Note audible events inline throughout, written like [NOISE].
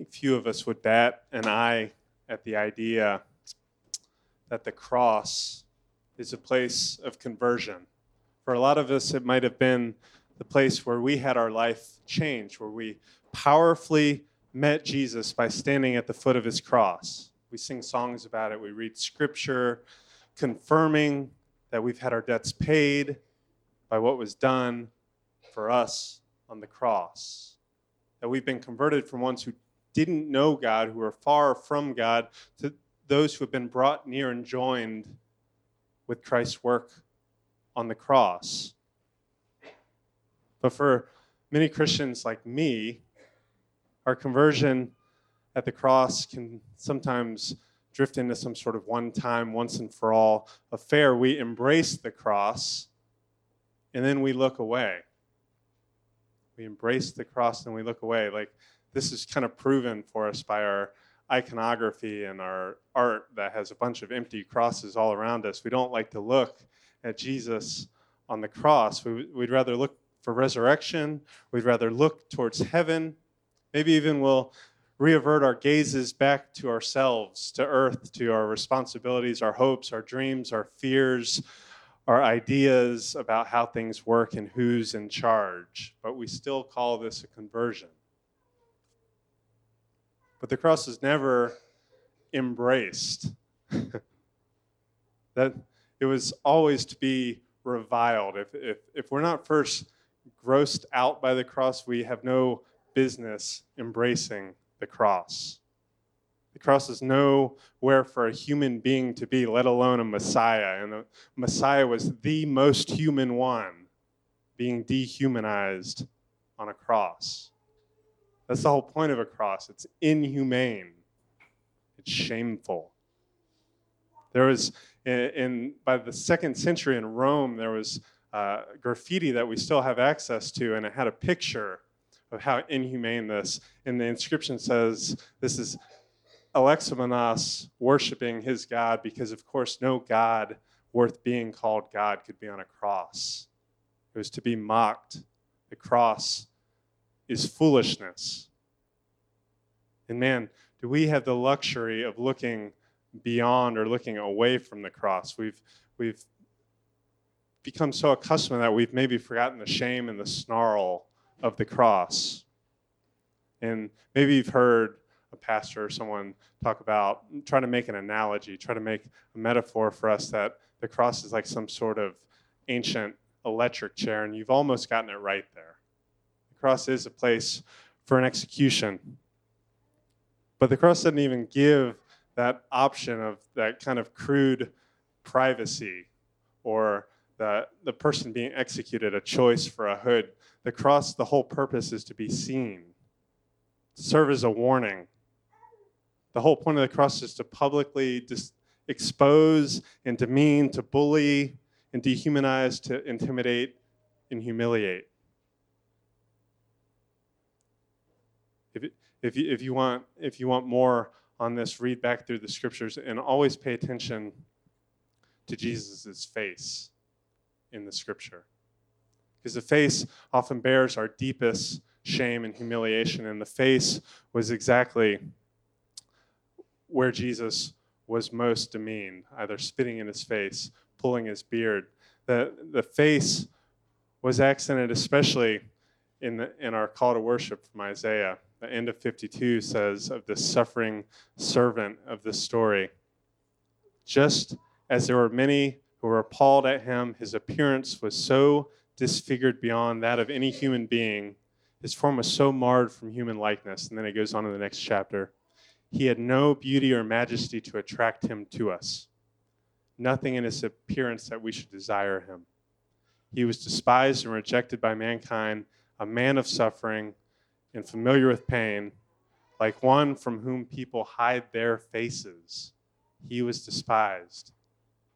think few of us would bat an eye at the idea that the cross is a place of conversion. For a lot of us, it might have been the place where we had our life changed, where we powerfully met Jesus by standing at the foot of his cross. We sing songs about it, we read scripture confirming that we've had our debts paid by what was done for us on the cross. That we've been converted from ones who didn't know God, who are far from God, to those who have been brought near and joined with Christ's work on the cross. But for many Christians like me, our conversion at the cross can sometimes drift into some sort of one time, once and for all affair. We embrace the cross and then we look away. We embrace the cross and we look away. Like this is kind of proven for us by our iconography and our art that has a bunch of empty crosses all around us. We don't like to look at Jesus on the cross. We, would rather look for resurrection, we'd rather look towards heaven. Maybe even we'll reavert our gazes back to ourselves, to earth, to our responsibilities, our hopes, our dreams, our fears, our ideas about how things work and who's in charge. But we still call this a conversion. But the cross is never embraced. [LAUGHS] that it was always to be reviled. If, if, if we're not first grossed out by the cross, we have no business embracing the cross. The cross is nowhere for a human being to be, let alone a Messiah. And the Messiah was the most human one being dehumanized on a cross. That's the whole point of a cross. It's inhumane, it's shameful. There was, in, in by the second century in Rome, there was uh, graffiti that we still have access to, and it had a picture of how inhumane this. And the inscription says, This is Alexamenos worshiping his God because, of course, no God worth being called God could be on a cross. It was to be mocked. The cross is foolishness. And man, do we have the luxury of looking beyond or looking away from the cross? We've, we've become so accustomed that we've maybe forgotten the shame and the snarl of the cross. And maybe you've heard a pastor or someone talk about, trying to make an analogy, try to make a metaphor for us that the cross is like some sort of ancient electric chair, and you've almost gotten it right there The cross is a place for an execution. But the cross doesn't even give that option of that kind of crude privacy or the, the person being executed a choice for a hood. The cross, the whole purpose is to be seen, serve as a warning. The whole point of the cross is to publicly dis- expose and demean, to bully and dehumanize, to intimidate and humiliate. If, you, if, you want, if you want more on this, read back through the scriptures and always pay attention to Jesus' face in the scripture. Because the face often bears our deepest shame and humiliation, and the face was exactly where Jesus was most demeaned, either spitting in his face, pulling his beard. The, the face was accented especially in, the, in our call to worship from Isaiah the end of 52 says of the suffering servant of this story. Just as there were many who were appalled at him, his appearance was so disfigured beyond that of any human being. His form was so marred from human likeness. And then it goes on in the next chapter. He had no beauty or majesty to attract him to us, nothing in his appearance that we should desire him. He was despised and rejected by mankind, a man of suffering and familiar with pain, like one from whom people hide their faces. He was despised.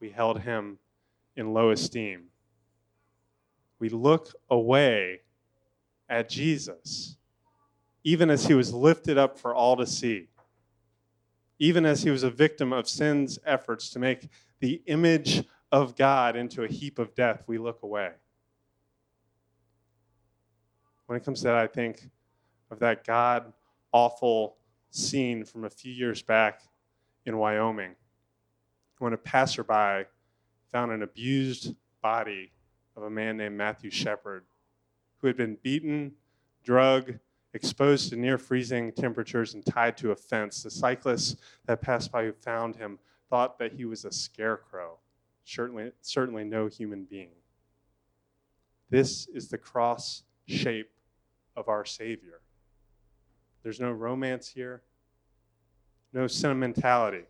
We held him in low esteem. We look away at Jesus, even as he was lifted up for all to see, even as he was a victim of sin's efforts to make the image of God into a heap of death, we look away. When it comes to that, I think of that God awful scene from a few years back in Wyoming when a passerby found an abused body of a man named Matthew Shepard who had been beaten, drugged, exposed to near freezing temperatures, and tied to a fence. The cyclists that passed by who found him thought that he was a scarecrow, certainly, certainly no human being. This is the cross shape of our Savior. There's no romance here, no sentimentality.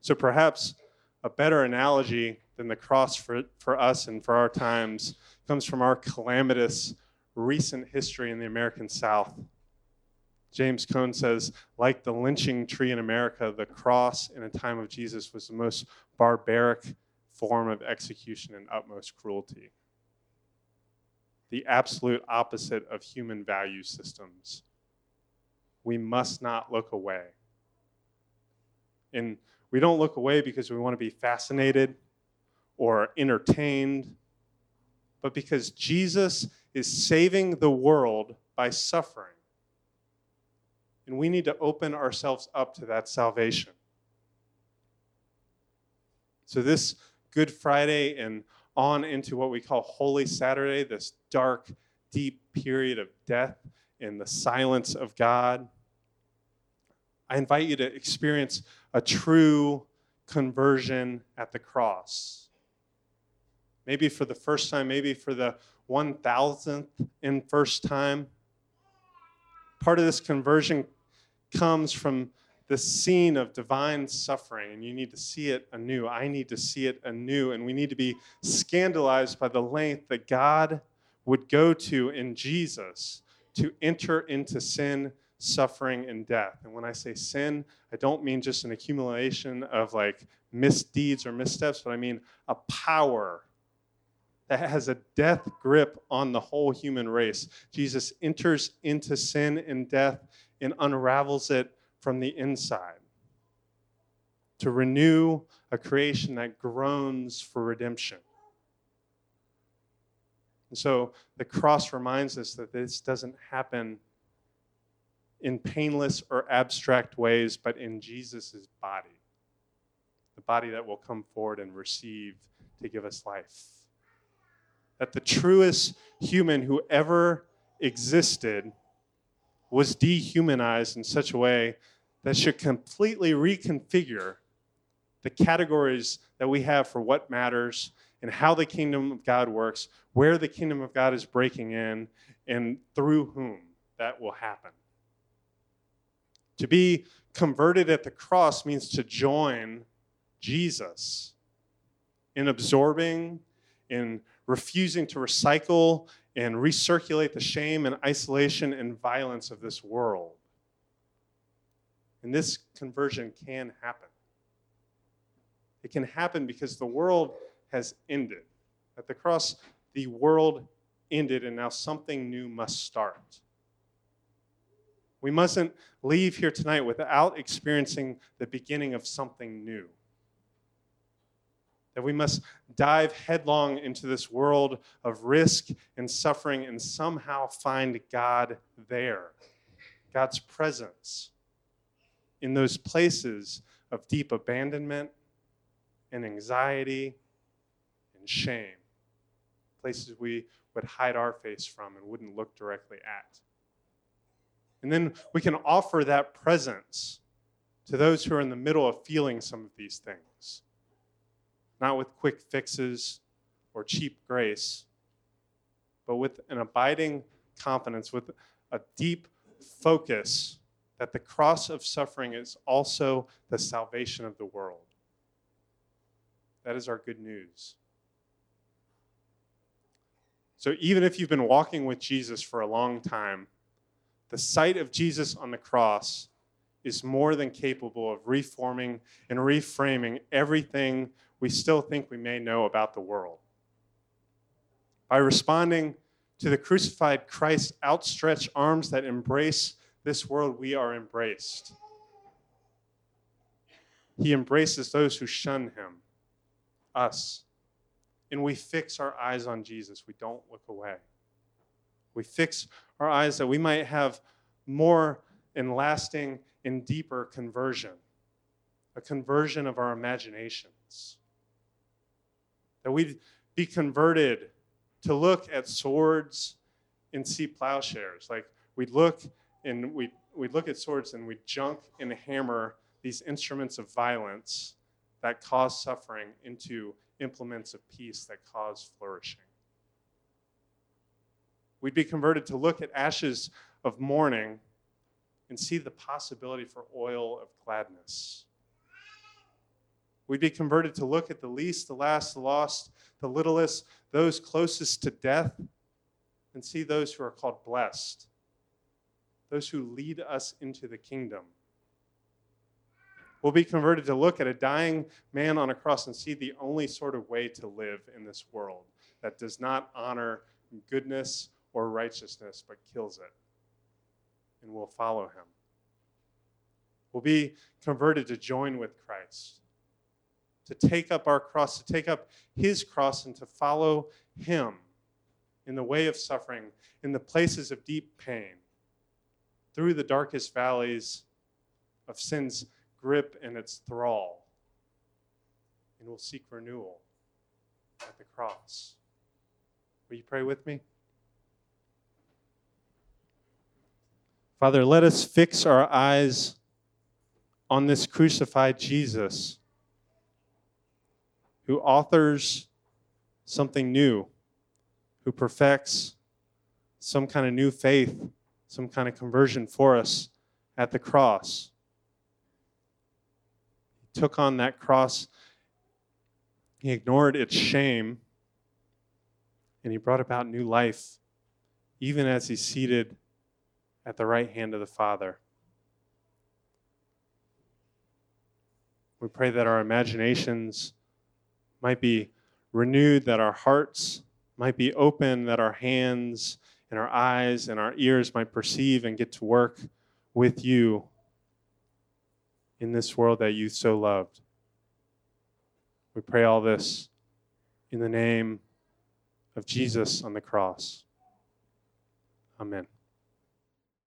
So perhaps a better analogy than the cross for, for us and for our times comes from our calamitous recent history in the American South. James Cone says, like the lynching tree in America, the cross in a time of Jesus was the most barbaric form of execution and utmost cruelty. The absolute opposite of human value systems. We must not look away. And we don't look away because we want to be fascinated or entertained, but because Jesus is saving the world by suffering. And we need to open ourselves up to that salvation. So, this Good Friday and on into what we call Holy Saturday, this dark, deep period of death in the silence of God, I invite you to experience a true conversion at the cross. Maybe for the first time, maybe for the 1000th and first time. Part of this conversion comes from the scene of divine suffering, and you need to see it anew. I need to see it anew, and we need to be scandalized by the length that God would go to in Jesus to enter into sin, suffering, and death. And when I say sin, I don't mean just an accumulation of like misdeeds or missteps, but I mean a power that has a death grip on the whole human race. Jesus enters into sin and death and unravels it from the inside to renew a creation that groans for redemption. And so the cross reminds us that this doesn't happen in painless or abstract ways, but in Jesus' body, the body that will come forward and receive to give us life. That the truest human who ever existed was dehumanized in such a way that should completely reconfigure the categories that we have for what matters and how the kingdom of God works, where the kingdom of God is breaking in, and through whom that will happen. To be converted at the cross means to join Jesus in absorbing, in refusing to recycle and recirculate the shame and isolation and violence of this world. And this conversion can happen. It can happen because the world has ended. At the cross, the world ended, and now something new must start. We mustn't leave here tonight without experiencing the beginning of something new that we must dive headlong into this world of risk and suffering and somehow find God there, God's presence in those places of deep abandonment and anxiety shame, places we would hide our face from and wouldn't look directly at. And then we can offer that presence to those who are in the middle of feeling some of these things not with quick fixes or cheap grace, but with an abiding confidence, with a deep focus that the cross of suffering is also the salvation of the world. That is our good news. So, even if you've been walking with Jesus for a long time, the sight of Jesus on the cross is more than capable of reforming and reframing everything we still think we may know about the world. By responding to the crucified Christ's outstretched arms that embrace this world, we are embraced. He embraces those who shun him, us. And we fix our eyes on Jesus. We don't look away. We fix our eyes that we might have more and lasting and deeper conversion, a conversion of our imaginations. That we'd be converted to look at swords and see plowshares. Like we'd look and we'd, we'd look at swords and we'd junk and hammer these instruments of violence that cause suffering into implements of peace that cause flourishing. We'd be converted to look at ashes of mourning and see the possibility for oil of gladness. We'd be converted to look at the least, the last, the lost, the littlest, those closest to death, and see those who are called blessed, those who lead us into the kingdom. We'll be converted to look at a dying man on a cross and see the only sort of way to live in this world that does not honor goodness or righteousness, but kills it. And we'll follow him. We'll be converted to join with Christ, to take up our cross, to take up his cross, and to follow him in the way of suffering, in the places of deep pain, through the darkest valleys of sin's grip and its thrall. And we'll seek renewal at the cross. Will you pray with me? Father, let us fix our eyes on this crucified Jesus who authors something new, who perfects some kind of new faith, some kind of conversion for us at the cross. Took on that cross, he ignored its shame, and he brought about new life, even as he's seated at the right hand of the Father. We pray that our imaginations might be renewed, that our hearts might be open, that our hands and our eyes and our ears might perceive and get to work with you in this world that you so loved. We pray all this in the name of Jesus on the cross. Amen.